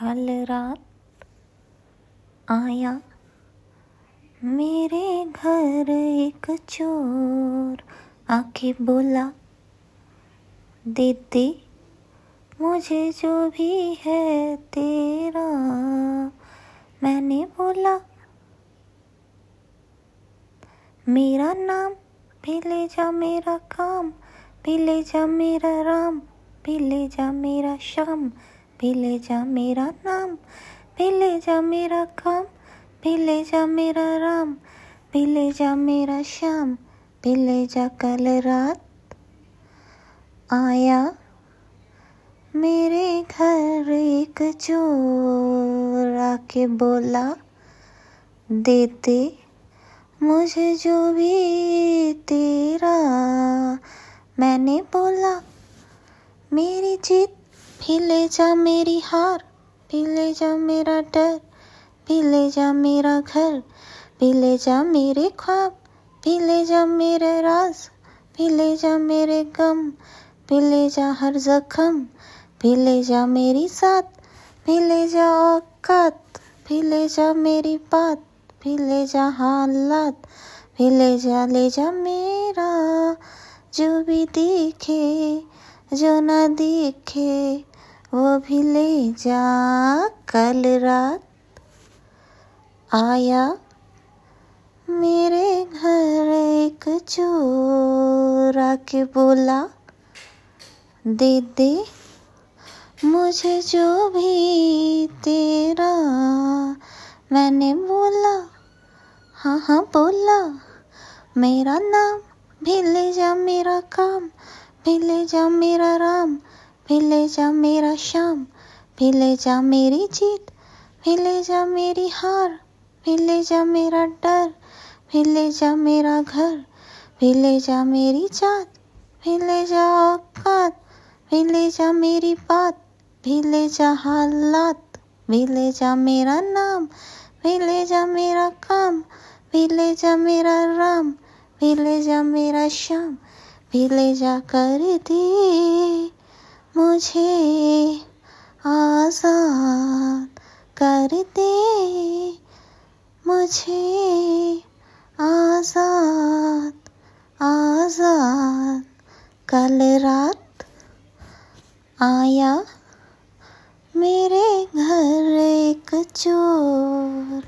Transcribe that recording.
कल रात आया। मेरे घर एक चोर आके बोला, दीदी, मुझे जो भी है तेरा। मैंने बोला, मेरा नाम भी ले जा मेरा काम, भी ले जा मेरा राम, भी ले जा मेरा शाम। भी ले जा मेरा नाम, भी ले जा मेरा काम, भी ले जा मेरा राम, भी ले जा मेरा श्याम, भी ले जा कल रात आया मेरे घर एक चोर आके बोला, देते, मुझे जो भी तेरा, मैंने बोला, मेरी जीत भी ले जा मेरी हार भी ले जा मेरा डर भी ले जा मेरा घर भी ले जा मेरे ख्वाब भी ले जा मेरे राज भी ले जा मेरे गम भी ले जा हर जख्म भी ले जा मेरी साथ भी ले जा औकात भी ले जा मेरी बात भी ले जा हालात भी ले जा ले जा मेरा जो भी दिखे जो ना दिखे वो भी ले जा कल रात। आया मेरे घर एक चोर आके बोला दे दे मुझे जो भी तेरा मैंने बोला हाँ हाँ बोला, मेरा नाम भी ले जा मेरा काम भी ले जा मेरा राम भी ले जा मेरा शाम भी ले जा मेरी जीत भी ले जा मेरी हार भी ले जा मेरा डर भी ले जा मेरा घर भी ले जा मेरी जात भी ले जा औकात भी ले जा मेरी बात भी ले जा हालात भी ले जा मेरा नाम भी ले जा मेरा काम भी ले जा मेरा राम भी ले जा मेरा श्याम भी ले जा कर दे मुझे आज़ाद कर दे। मुझे आज़ाद आज़ाद। कल रात आया मेरे घर एक चोर।